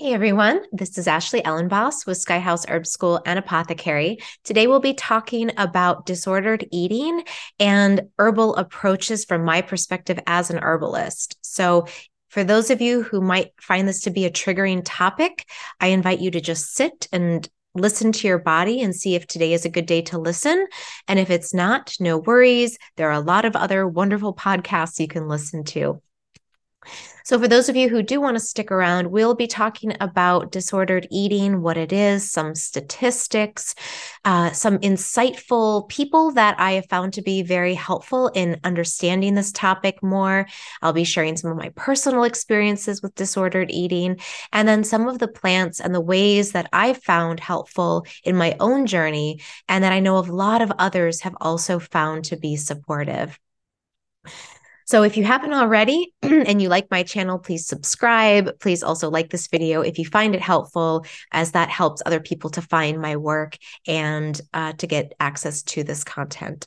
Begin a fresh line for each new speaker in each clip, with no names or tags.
Hey everyone, this is Ashley Ellenboss with Skyhouse Herb School and Apothecary. Today we'll be talking about disordered eating and herbal approaches from my perspective as an herbalist. So, for those of you who might find this to be a triggering topic, I invite you to just sit and listen to your body and see if today is a good day to listen. And if it's not, no worries. There are a lot of other wonderful podcasts you can listen to. So, for those of you who do want to stick around, we'll be talking about disordered eating, what it is, some statistics, uh, some insightful people that I have found to be very helpful in understanding this topic more. I'll be sharing some of my personal experiences with disordered eating, and then some of the plants and the ways that I've found helpful in my own journey, and that I know a lot of others have also found to be supportive. So if you haven't already and you like my channel, please subscribe. Please also like this video if you find it helpful, as that helps other people to find my work and uh, to get access to this content.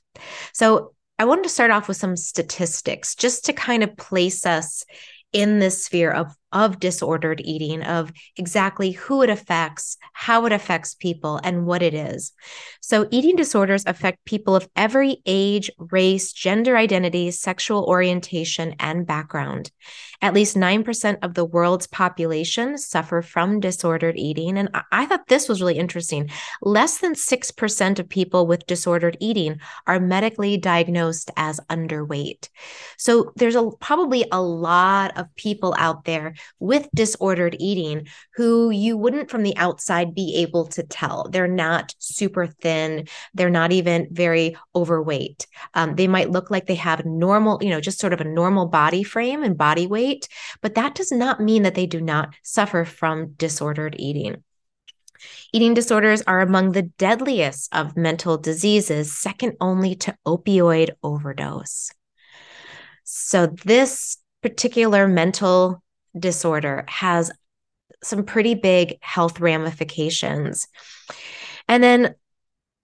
So I wanted to start off with some statistics just to kind of place us in this sphere of of disordered eating, of exactly who it affects, how it affects people, and what it is. So, eating disorders affect people of every age, race, gender identity, sexual orientation, and background. At least 9% of the world's population suffer from disordered eating. And I thought this was really interesting. Less than 6% of people with disordered eating are medically diagnosed as underweight. So, there's a, probably a lot of people out there with disordered eating who you wouldn't from the outside be able to tell. They're not super thin, they're not even very overweight. Um, they might look like they have normal, you know, just sort of a normal body frame and body weight, but that does not mean that they do not suffer from disordered eating. Eating disorders are among the deadliest of mental diseases, second only to opioid overdose. So, this particular mental disorder has some pretty big health ramifications. And then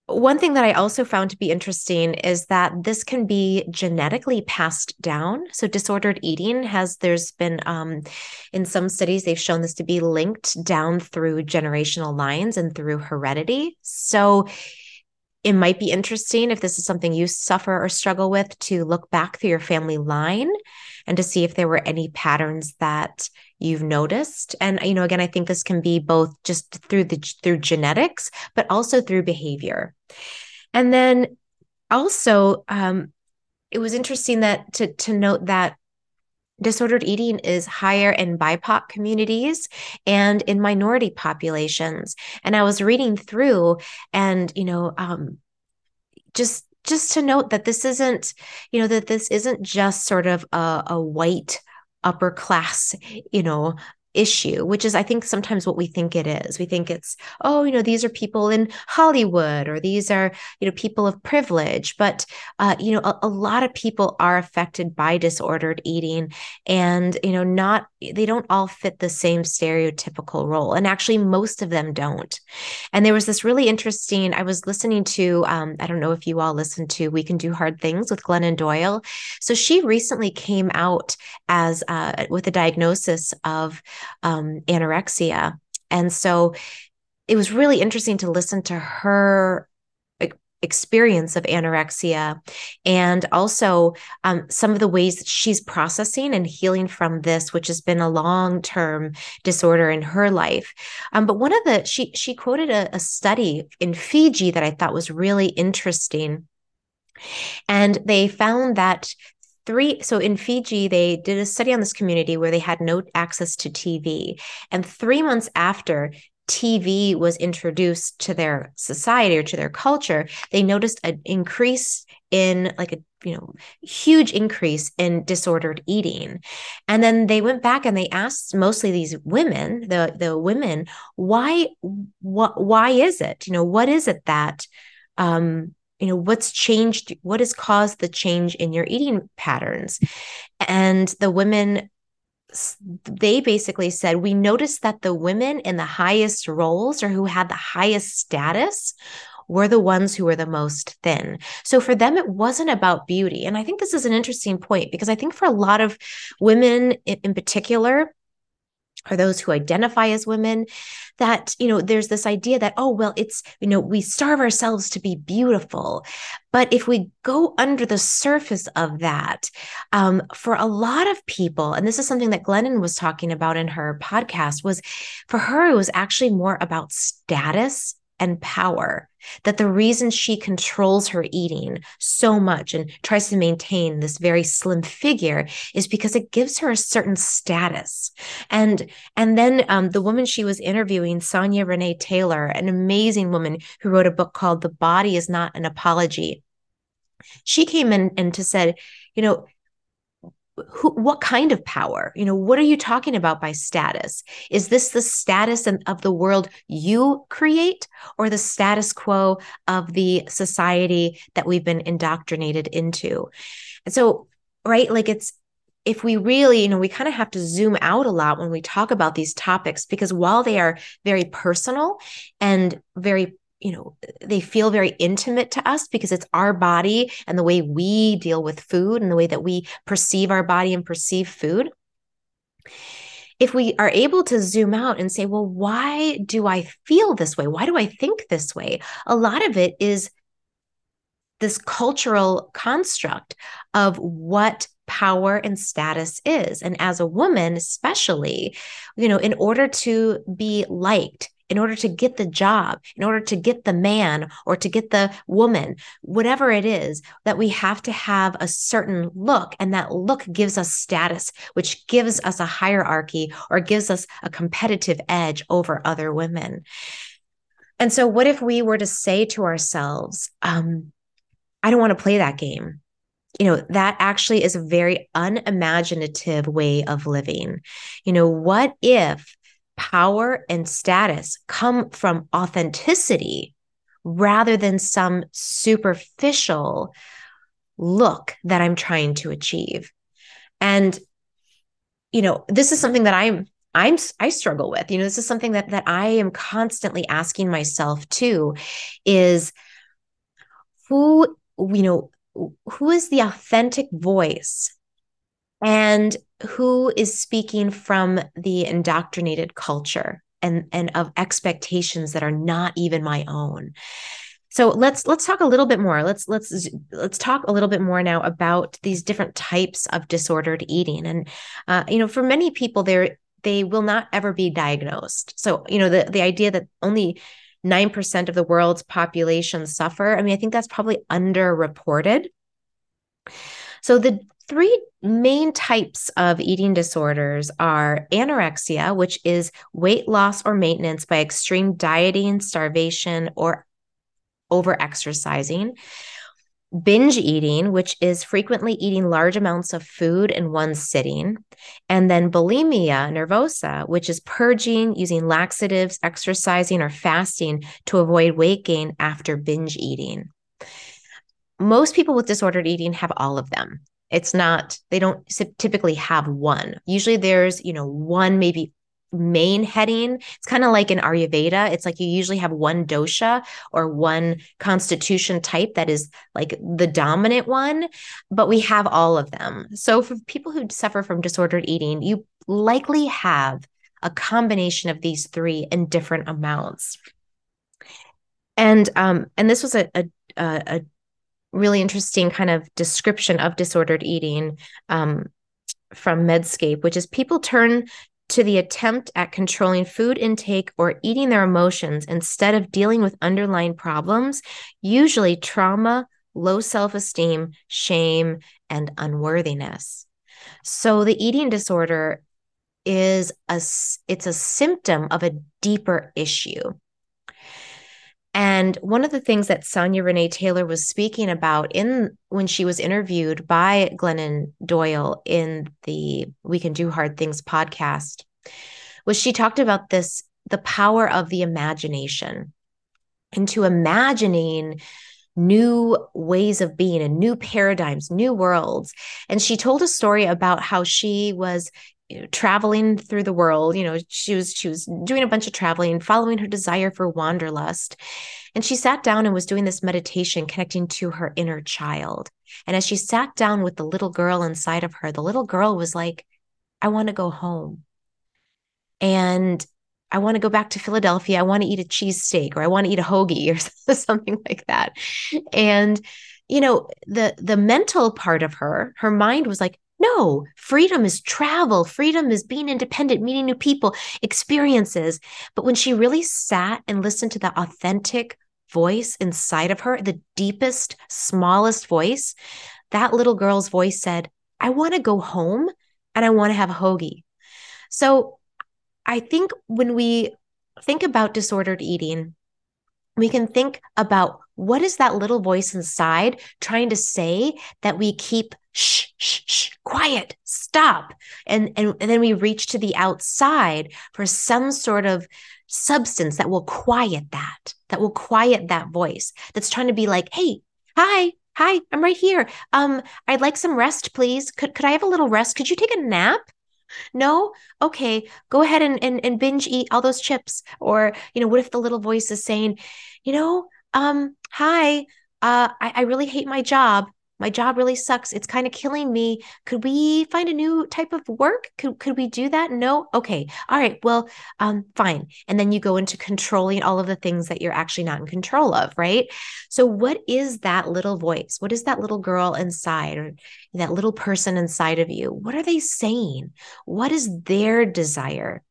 one thing that I also found to be interesting is that this can be genetically passed down. So, disordered eating has, there's been, um, in some studies, they've shown this to be linked down through generational lines and through heredity. So, it might be interesting if this is something you suffer or struggle with to look back through your family line and to see if there were any patterns that you've noticed. And you know again i think this can be both just through the through genetics but also through behavior. And then also um it was interesting that to to note that disordered eating is higher in BIPOC communities and in minority populations. And I was reading through and, you know, um, just just to note that this isn't, you know, that this isn't just sort of a, a white upper class, you know, issue, which is, I think, sometimes what we think it is. We think it's, oh, you know, these are people in Hollywood or these are, you know, people of privilege. But, uh, you know, a, a lot of people are affected by disordered eating and, you know, not, they don't all fit the same stereotypical role. And actually, most of them don't. And there was this really interesting, I was listening to, um, I don't know if you all listened to We Can Do Hard Things with Glennon Doyle. So she recently came out as, uh, with a diagnosis of um, anorexia. And so it was really interesting to listen to her experience of anorexia and also um, some of the ways that she's processing and healing from this which has been a long-term disorder in her life um, but one of the she she quoted a, a study in fiji that i thought was really interesting and they found that three so in fiji they did a study on this community where they had no access to tv and three months after tv was introduced to their society or to their culture they noticed an increase in like a you know huge increase in disordered eating. And then they went back and they asked mostly these women the the women why what why is it? You know what is it that um you know what's changed what has caused the change in your eating patterns and the women they basically said we noticed that the women in the highest roles or who had the highest status were the ones who were the most thin. So for them, it wasn't about beauty. And I think this is an interesting point because I think for a lot of women in, particular, or those who identify as women that you know there's this idea that oh well it's you know we starve ourselves to be beautiful. But if we go under the surface of that um, for a lot of people and this is something that glennon was talking about in her podcast was for her it was actually more about status and power. That the reason she controls her eating so much and tries to maintain this very slim figure is because it gives her a certain status. And and then um, the woman she was interviewing, Sonya Renee Taylor, an amazing woman who wrote a book called "The Body Is Not an Apology." She came in and to said, you know, who, what kind of power? You know what are you talking about by status? Is this the status of the world you create or the status quo of the society that we've been indoctrinated into? And so right like it's if we really you know we kind of have to zoom out a lot when we talk about these topics because while they are very personal and very you know they feel very intimate to us because it's our body and the way we deal with food and the way that we perceive our body and perceive food. If we are able to zoom out and say well why do i feel this way? Why do i think this way? A lot of it is this cultural construct of what power and status is. And as a woman especially you know in order to be liked in order to get the job, in order to get the man or to get the woman, whatever it is, that we have to have a certain look. And that look gives us status, which gives us a hierarchy or gives us a competitive edge over other women. And so, what if we were to say to ourselves, um, I don't want to play that game? you know that actually is a very unimaginative way of living you know what if power and status come from authenticity rather than some superficial look that I'm trying to achieve. And you know, this is something that I'm I'm I struggle with. You know, this is something that that I am constantly asking myself too is who you know who is the authentic voice and who is speaking from the indoctrinated culture and and of expectations that are not even my own. So let's let's talk a little bit more. Let's let's let's talk a little bit more now about these different types of disordered eating. And uh, you know for many people they they will not ever be diagnosed. So you know the the idea that only 9% of the world's population suffer i mean i think that's probably underreported. So the three main types of eating disorders are anorexia, which is weight loss or maintenance by extreme dieting, starvation, or over exercising. Binge eating, which is frequently eating large amounts of food in one sitting. And then bulimia nervosa, which is purging, using laxatives, exercising, or fasting to avoid weight gain after binge eating most people with disordered eating have all of them it's not they don't typically have one. Usually there's you know one maybe main heading. It's kind of like in ayurveda it's like you usually have one dosha or one constitution type that is like the dominant one but we have all of them. So for people who suffer from disordered eating you likely have a combination of these three in different amounts. And um and this was a, a, a really interesting kind of description of disordered eating um, from Medscape, which is people turn to the attempt at controlling food intake or eating their emotions instead of dealing with underlying problems, usually trauma, low self esteem, shame, and unworthiness. So the eating disorder is a it's a symptom of a deeper issue and one of the things that Sonya Renee Taylor was speaking about in when she was interviewed by Glennon Doyle in the We Can Do Hard Things podcast was she talked about this the power of the imagination into imagining new ways of being and new paradigms, new worlds. And she told a story about how she was you know, traveling through the world you know she was she was doing a bunch of traveling following her desire for wanderlust and she sat down and was doing this meditation connecting to her inner child and as she sat down with the little girl inside of her the little girl was like i want to go home and I want to go back to Philadelphia. I want to eat a cheesesteak or I want to eat a hoagie or something like that. And you know, the the mental part of her, her mind was like, no, freedom is travel. Freedom is being independent, meeting new people, experiences. But when she really sat and listened to the authentic voice inside of her, the deepest, smallest voice, that little girl's voice said, I want to go home and I want to have a hoagie. So I think when we think about disordered eating, we can think about what is that little voice inside trying to say that we keep shh, shh, shh, quiet, stop. And, and, and then we reach to the outside for some sort of substance that will quiet that, that will quiet that voice that's trying to be like, hey, hi, hi, I'm right here. Um, I'd like some rest, please. Could could I have a little rest? Could you take a nap? No? Okay, go ahead and, and, and binge eat all those chips. Or, you know, what if the little voice is saying, you know, um, hi, uh, I, I really hate my job my job really sucks. It's kind of killing me. Could we find a new type of work? Could could we do that? No. Okay. All right. Well, um, fine. And then you go into controlling all of the things that you're actually not in control of, right? So, what is that little voice? What is that little girl inside, or that little person inside of you? What are they saying? What is their desire?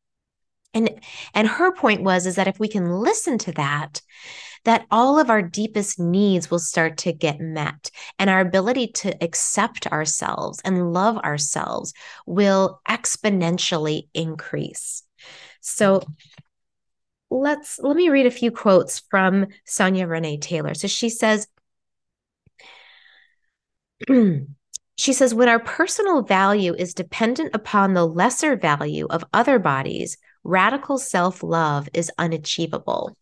And and her point was is that if we can listen to that, that all of our deepest needs will start to get met and our ability to accept ourselves and love ourselves will exponentially increase. So let's let me read a few quotes from Sonya Renee Taylor. So she says She says, when our personal value is dependent upon the lesser value of other bodies, radical self love is unachievable.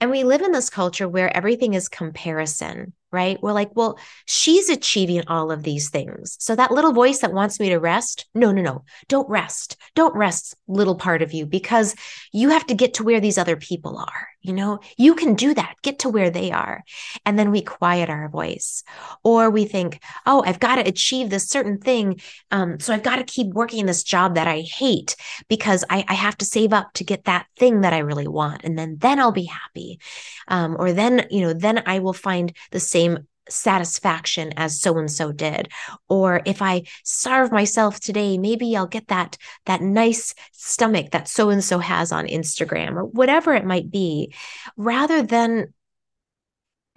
And we live in this culture where everything is comparison, right? We're like, well, she's achieving all of these things. So that little voice that wants me to rest, no, no, no, don't rest. Don't rest, little part of you, because you have to get to where these other people are. You know, you can do that, get to where they are. And then we quiet our voice. Or we think, oh, I've got to achieve this certain thing. Um, so I've got to keep working this job that I hate because I, I, have to save up to get that thing that I really want. And then, then I'll be happy. Um, or then, you know, then I will find the same satisfaction as so and so did. Or if i starve myself today maybe i'll get that that nice stomach that so and so has on instagram or whatever it might be. Rather than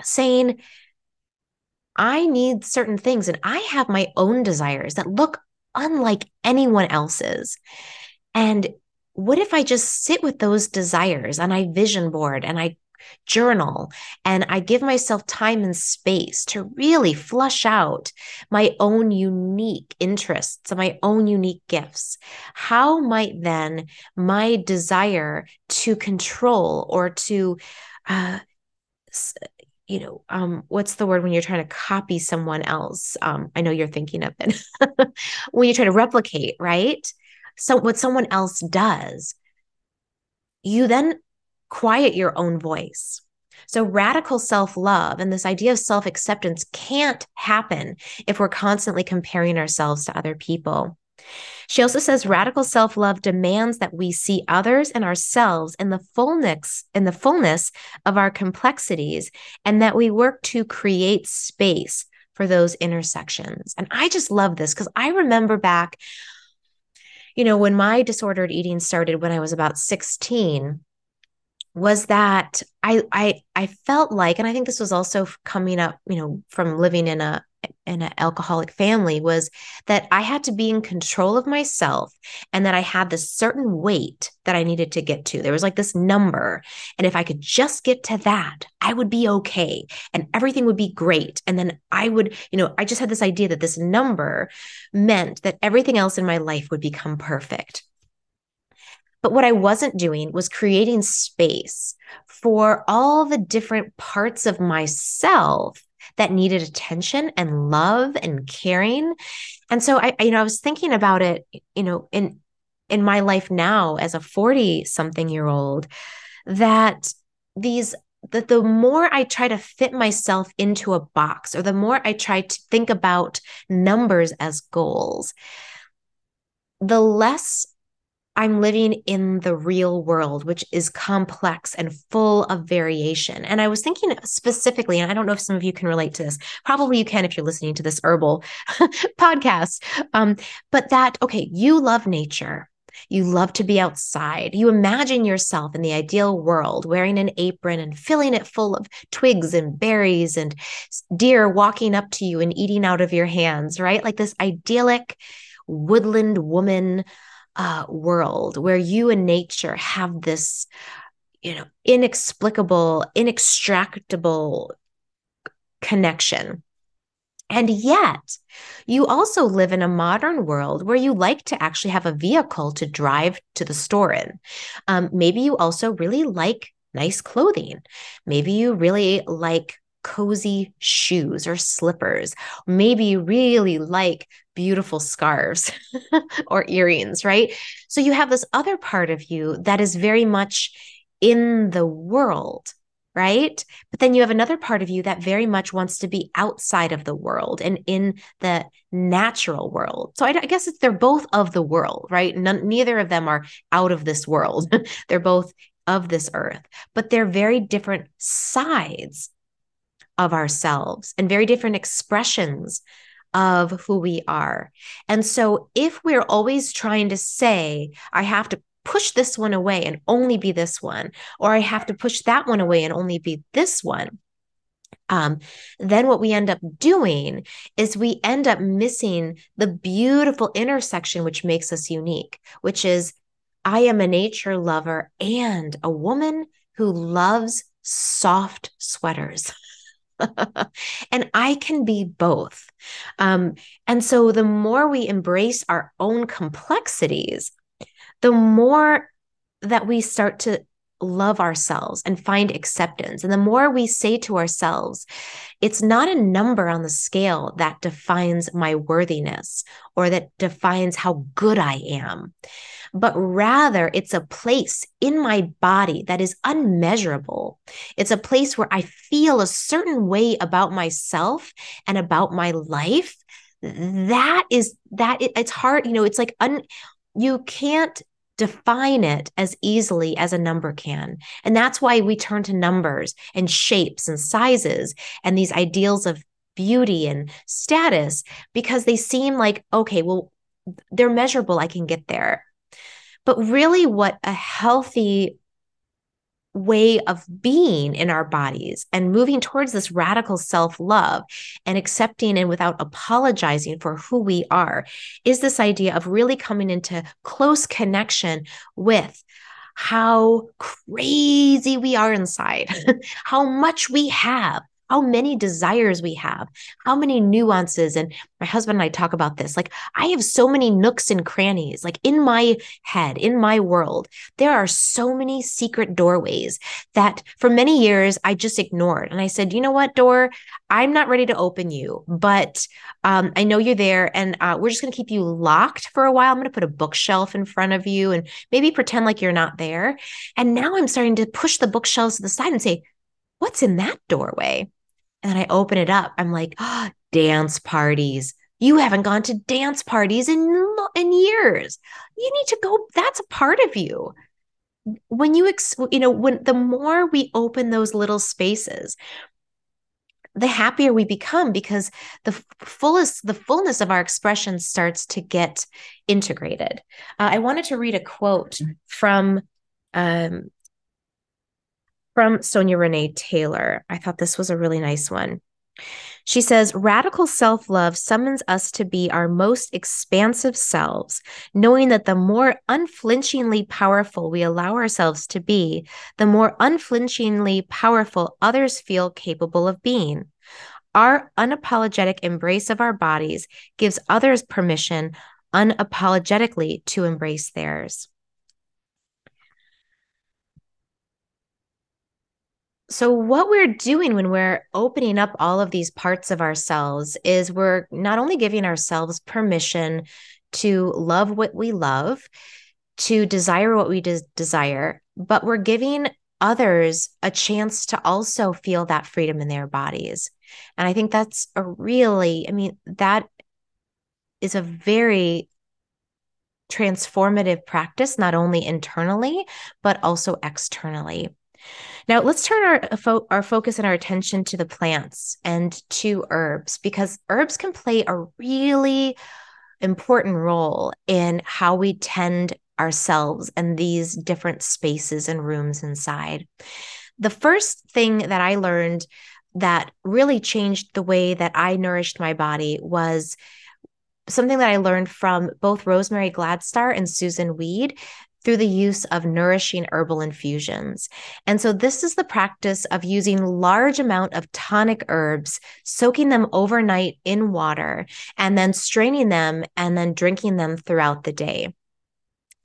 saying i need certain things and i have my own desires that look unlike anyone else's. And what if I just sit with those desires and I vision board and I journal and I give myself time and space to really flush out my own unique interests and my own unique gifts, how might then my desire to control or to, uh, you know, um, what's the word when you're trying to copy someone else? Um, I know you're thinking of it. when you try to replicate, right? So what someone else does, you then quiet your own voice. So, radical self love and this idea of self acceptance can't happen if we're constantly comparing ourselves to other people. She also says radical self-love demands that we see others and ourselves in the fullness in the fullness of our complexities and that we work to create space for those intersections. And I just love this because I remember back you know when my disordered eating started when I was about 16 was that I I I felt like, and I think this was also coming up, you know, from living in a in an alcoholic family, was that I had to be in control of myself, and that I had this certain weight that I needed to get to. There was like this number, and if I could just get to that, I would be okay, and everything would be great. And then I would, you know, I just had this idea that this number meant that everything else in my life would become perfect. But what I wasn't doing was creating space for all the different parts of myself that needed attention and love and caring. And so I, you know, I was thinking about it, you know, in in my life now as a 40 something year old that these that the more I try to fit myself into a box or the more I try to think about numbers as goals, the less I'm living in the real world, which is complex and full of variation. And I was thinking specifically, and I don't know if some of you can relate to this. Probably you can if you're listening to this herbal podcast. Um, but that, okay, you love nature. You love to be outside. You imagine yourself in the ideal world wearing an apron and filling it full of twigs and berries and deer walking up to you and eating out of your hands, right? Like this idyllic woodland woman uh, world where you and nature have this, you know, inexplicable, inextractable connection. And yet, you also live in a modern world where you like to actually have a vehicle to drive to the store in. Um, maybe you also really like nice clothing. Maybe you really like cozy shoes or slippers. Maybe you really like beautiful scarves or earrings, right? So you have this other part of you that is very much in the world, right? But then you have another part of you that very much wants to be outside of the world and in the natural world. So I, I guess it's they're both of the world, right? Neither of them are out of this world. they're both of this earth, but they're very different sides of ourselves and very different expressions of who we are. And so if we're always trying to say, I have to push this one away and only be this one, or I have to push that one away and only be this one, um, then what we end up doing is we end up missing the beautiful intersection which makes us unique, which is I am a nature lover and a woman who loves soft sweaters. and I can be both. Um, and so the more we embrace our own complexities, the more that we start to love ourselves and find acceptance. And the more we say to ourselves, it's not a number on the scale that defines my worthiness or that defines how good I am but rather it's a place in my body that is unmeasurable. It's a place where I feel a certain way about myself and about my life. That is that it, it's hard, you know, it's like un, you can't define it as easily as a number can. And that's why we turn to numbers and shapes and sizes and these ideals of beauty and status because they seem like, okay, well, they're measurable. I can get there. But really, what a healthy way of being in our bodies and moving towards this radical self love and accepting and without apologizing for who we are is this idea of really coming into close connection with how crazy we are inside, how much we have, how many desires we have, how many nuances. And my husband and I talk about this. Like, I have so many nooks and crannies, like in my head, in my world. There are so many secret doorways that for many years I just ignored. And I said, you know what, door, I'm not ready to open you, but um, I know you're there. And uh, we're just going to keep you locked for a while. I'm going to put a bookshelf in front of you and maybe pretend like you're not there. And now I'm starting to push the bookshelves to the side and say, what's in that doorway? And then I open it up. I'm like, oh, dance parties. You haven't gone to dance parties in in years. You need to go. That's a part of you. When you, ex- you know, when the more we open those little spaces, the happier we become because the fullest the fullness of our expression starts to get integrated uh, i wanted to read a quote mm-hmm. from um, from Sonya Renee Taylor. I thought this was a really nice one. She says, Radical self love summons us to be our most expansive selves, knowing that the more unflinchingly powerful we allow ourselves to be, the more unflinchingly powerful others feel capable of being. Our unapologetic embrace of our bodies gives others permission unapologetically to embrace theirs. So, what we're doing when we're opening up all of these parts of ourselves is we're not only giving ourselves permission to love what we love, to desire what we des- desire, but we're giving others a chance to also feel that freedom in their bodies. And I think that's a really, I mean, that is a very transformative practice, not only internally, but also externally. Now, let's turn our, uh, fo- our focus and our attention to the plants and to herbs because herbs can play a really important role in how we tend ourselves and these different spaces and rooms inside. The first thing that I learned that really changed the way that I nourished my body was something that I learned from both Rosemary Gladstar and Susun Weed through the use of nourishing herbal infusions. And so this is the practice of using large amount of tonic herbs, soaking them overnight in water and then straining them and then drinking them throughout the day.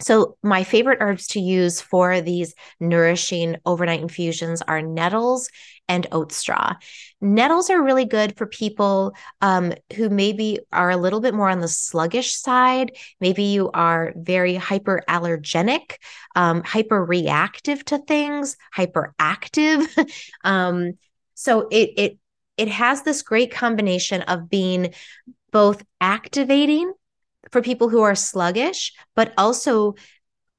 So, my favorite herbs to use for these nourishing overnight infusions are nettles and oat straw. Nettles are really good for people um, who maybe are a little bit more on the sluggish side. Maybe you are very hyperallergenic, um, hyper reactive to things, hyperactive. um, so, it, it, it has this great combination of being both activating for people who are sluggish, but also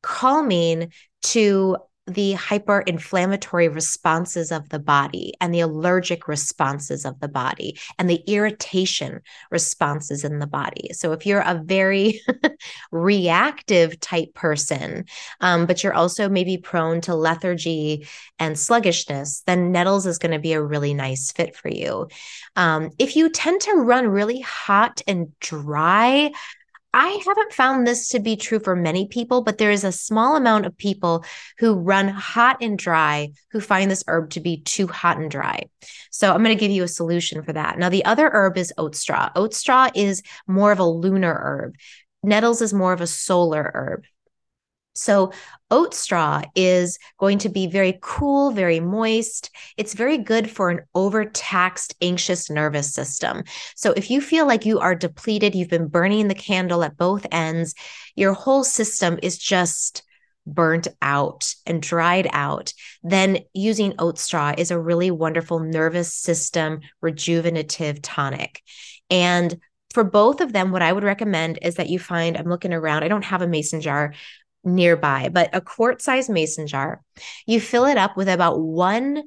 calming to the hyper-inflammatory responses of the body and the allergic responses of the body and the irritation responses in the body. So if you're a very reactive type person, um, but you're also maybe prone to lethargy and sluggishness, then nettles is going to be a really nice fit for you. Um, if you tend to run really hot and dry, I haven't found this to be true for many people, but there is a small amount of people who run hot and dry who find this herb to be too hot and dry. So I'm going to give you a solution for that. Now, the other herb is oat straw. Oat straw is more of a lunar herb. Nettles is more of a solar herb. So, oat straw is going to be very cool, very moist. It's very good for an overtaxed, anxious nervous system. So, if you feel like you are depleted, you've been burning the candle at both ends, your whole system is just burnt out and dried out, then using oat straw is a really wonderful nervous system rejuvenative tonic. And for both of them, what I would recommend is that you find, I'm looking around, I don't have a mason jar, nearby, but a quart size mason jar. You fill it up with about one,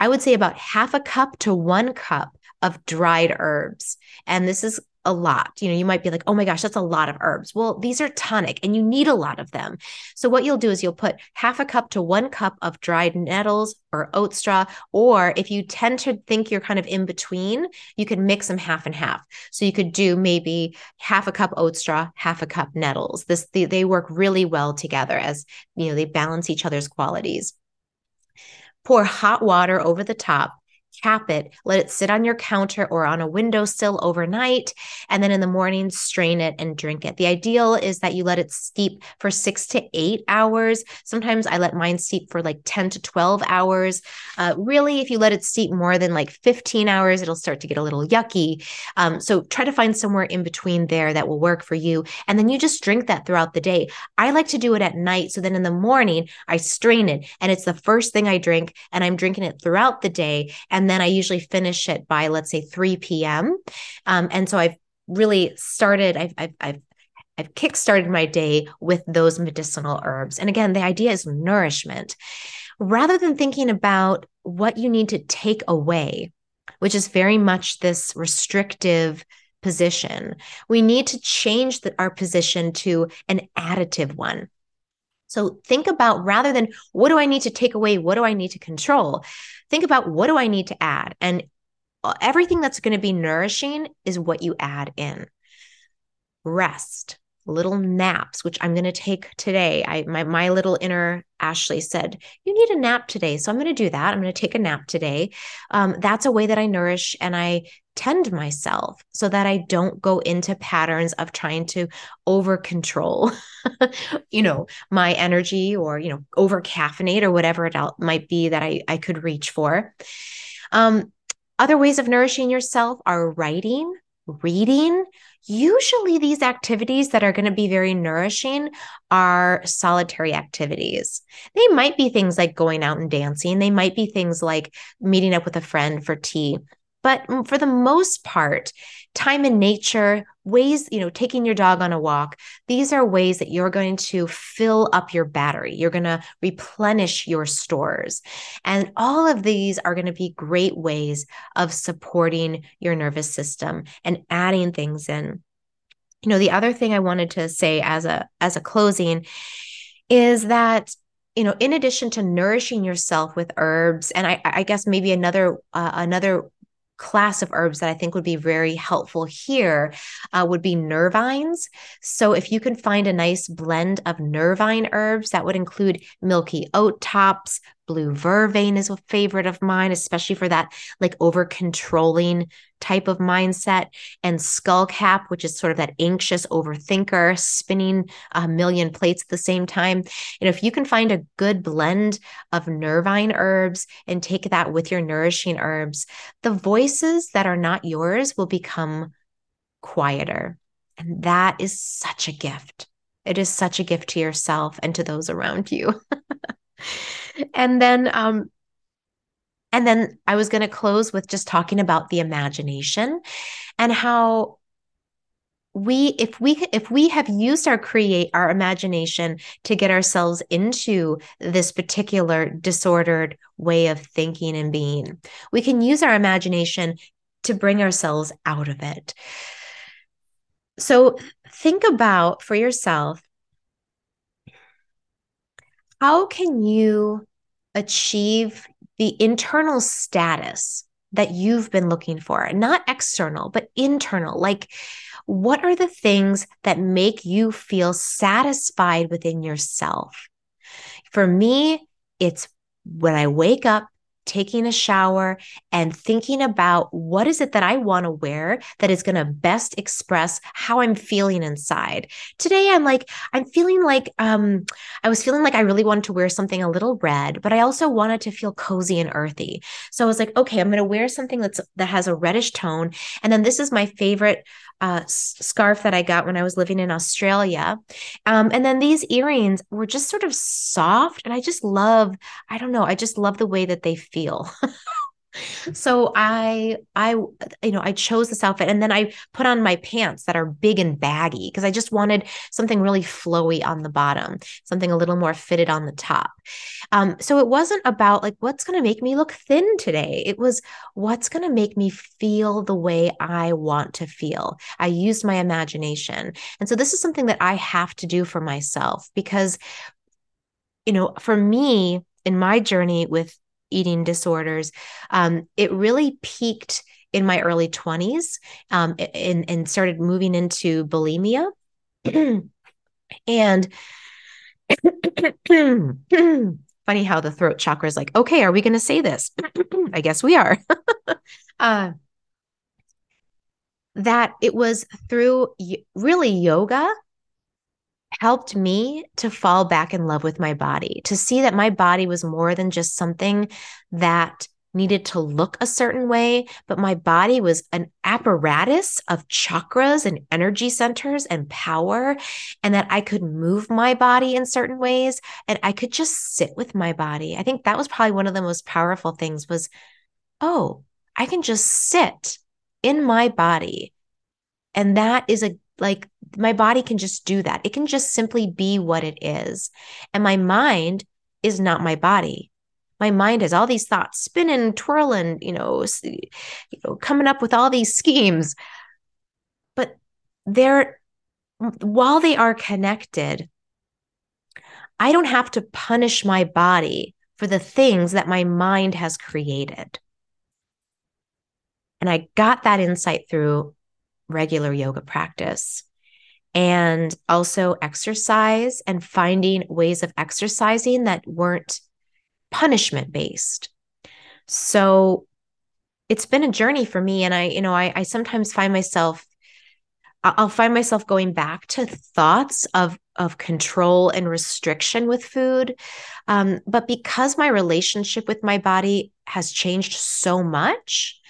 I would say about half a cup to one cup of dried herbs. And this is a lot. You know, you might be like, oh my gosh, that's a lot of herbs. Well, these are tonic and you need a lot of them. So, what you'll do is you'll put half a cup to one cup of dried nettles or oat straw. Or if you tend to think you're kind of in between, you could mix them half and half. So, you could do maybe half a cup oat straw, half a cup nettles. This, they, they work really well together as, you know, they balance each other's qualities. Pour hot water over the top cap it, let it sit on your counter or on a windowsill overnight, and then in the morning, strain it and drink it. The ideal is that you let it steep for six to eight hours. Sometimes I let mine steep for like 10 to 12 hours. Uh, really, if you let it steep more than like 15 hours, it'll start to get a little yucky. Um, so try to find somewhere in between there that will work for you. And then you just drink that throughout the day. I like to do it at night. So then in the morning, I strain it and it's the first thing I drink, and I'm drinking it throughout the day. And and then I usually finish it by let's say 3 p.m. Um, and so I've really started. I've I've, I've I've kickstarted my day with those medicinal herbs. And again, the idea is nourishment. Rather than thinking about what you need to take away, which is very much this restrictive position, we need to change the, our position to an additive one. So think about rather than what do I need to take away? What do I need to control? Think about what do I need to add? And uh, everything that's going to be nourishing is what you add in. Rest, little naps, which I'm going to take today. I my my little inner Ashley said, "You need a nap today," so I'm going to do that. I'm going to take a nap today. Um, that's a way that I nourish and I tend myself so that I don't go into patterns of trying to over control, you know, my energy or, you know, over caffeinate or whatever it might be that I, I could reach for. Um, other ways of nourishing yourself are writing, reading. Usually, these activities that are going to be very nourishing are solitary activities. They might be things like going out and dancing, they might be things like meeting up with a friend for tea But for the most part, time in nature, ways, you know, taking your dog on a walk, these are ways that you're going to fill up your battery. You're going to replenish your stores. And all of these are going to be great ways of supporting your nervous system and adding things in. You know, the other thing I wanted to say as a as a closing is that you know in addition to nourishing yourself with herbs and i, I guess maybe another uh, another class of herbs that I think would be very helpful here uh, would be nervines. So, if you can find a nice blend of nervine herbs, that would include milky oat tops, blue vervain is a favorite of mine, especially for that like over controlling type of mindset, and skullcap, which is sort of that anxious overthinker, spinning a million plates at the same time. Know, if you can find a good blend of nervine herbs and take that with your nourishing herbs, the voices that are not yours will become quieter. And that is such a gift. It is such a gift to yourself and to those around you. and then um and then I was going to close with just talking about the imagination and how we if we if we have used our create our imagination to get ourselves into this particular disordered way of thinking and being we can use our imagination to bring ourselves out of it. So think about for yourself how can you achieve the internal status that you've been looking for, not external, but internal. Like, what are the things that make you feel satisfied within yourself? For me, it's when I wake up taking a shower and thinking about what is it that I want to wear that is going to best express how I'm feeling inside. Today I'm like I'm feeling like um I was feeling like I really wanted to wear something a little red, but I also wanted to feel cozy and earthy. So I was like, okay, I'm going to wear something that's that has a reddish tone and then this is my favorite uh, scarf that I got when I was living in Australia. Um, and then these earrings were just sort of soft. And I just love, I don't know, I just love the way that they. so i i you know i chose this outfit and then i put on my pants that are big and baggy because i just wanted something really flowy on the bottom something a little more fitted on the top. Um, so it wasn't about like what's going to make me look thin today. It was what's going to make me feel the way i want to feel. I used my imagination. And so this is something that i have to do for myself because you know for me in my journey with eating disorders. Um, it really peaked in my early 20s um, and, and started moving into bulimia. and funny how the throat chakra is like, okay, are we going to say this? I guess we are. uh, that it was through really yoga helped me to fall back in love with my body, to see that my body was more than just something that needed to look a certain way, but my body was an apparatus of chakras and energy centers and power, and that I could move my body in certain ways and I could just sit with my body. I think that was probably one of the most powerful things was, oh, I can just sit in my body. And that is a like my body can just do that. It can just simply be what it is. And my mind is not my body. My mind has all these thoughts spinning, twirling, you know, you know, coming up with all these schemes. But they're while they are connected, I don't have to punish my body for the things that my mind has created. And I got that insight through regular yoga practice and also exercise and finding ways of exercising that weren't punishment based. So it's been a journey for me. And I, you know, I, I sometimes find myself, I'll find myself going back to thoughts of of control and restriction with food. Um, but because my relationship with my body has changed so much,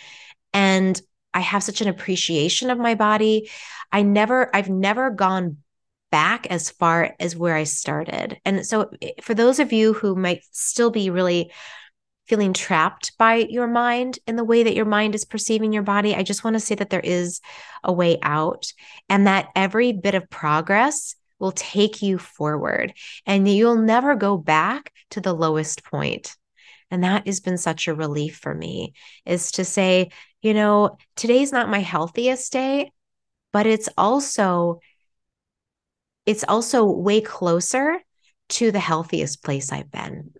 and I have such an appreciation of my body. I never, I've never gone back as far as where I started. And so, eh, for those of you who might still be really feeling trapped by your mind in the way that your mind is perceiving your body, I just want to say that there is a way out and that every bit of progress will take you forward and you'll never go back to the lowest point. And that has been such a relief for me is to say, you know, today's not my healthiest day, but it's also it's also way closer to the healthiest place I've been.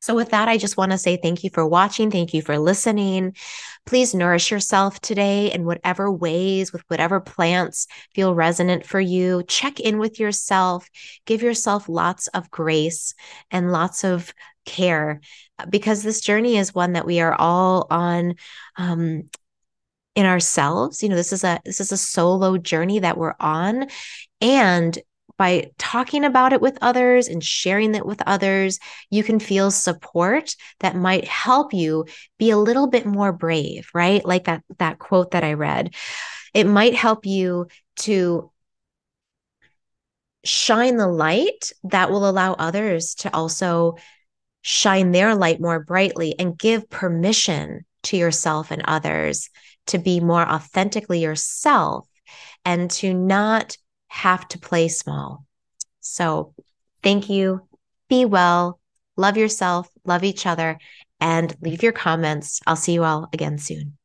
So, with that, I just want to say thank you for watching. Thank you for listening. Please nourish yourself today in whatever ways, with whatever plants feel resonant for you. Check in with yourself. Give yourself lots of grace and lots of care because this journey is one that we are all on. Um, in ourselves you know this is a this is a solo journey that we're on and by talking about it with others and sharing it with others, you can feel support that might help you be a little bit more brave, right? Like that that quote that I read. It might help you to shine the light that will allow others to also shine their light more brightly and give permission to yourself and others to be more authentically yourself and to not have to play small. So thank you. Be well. Love yourself, love each other, and leave your comments. I'll see you all again soon.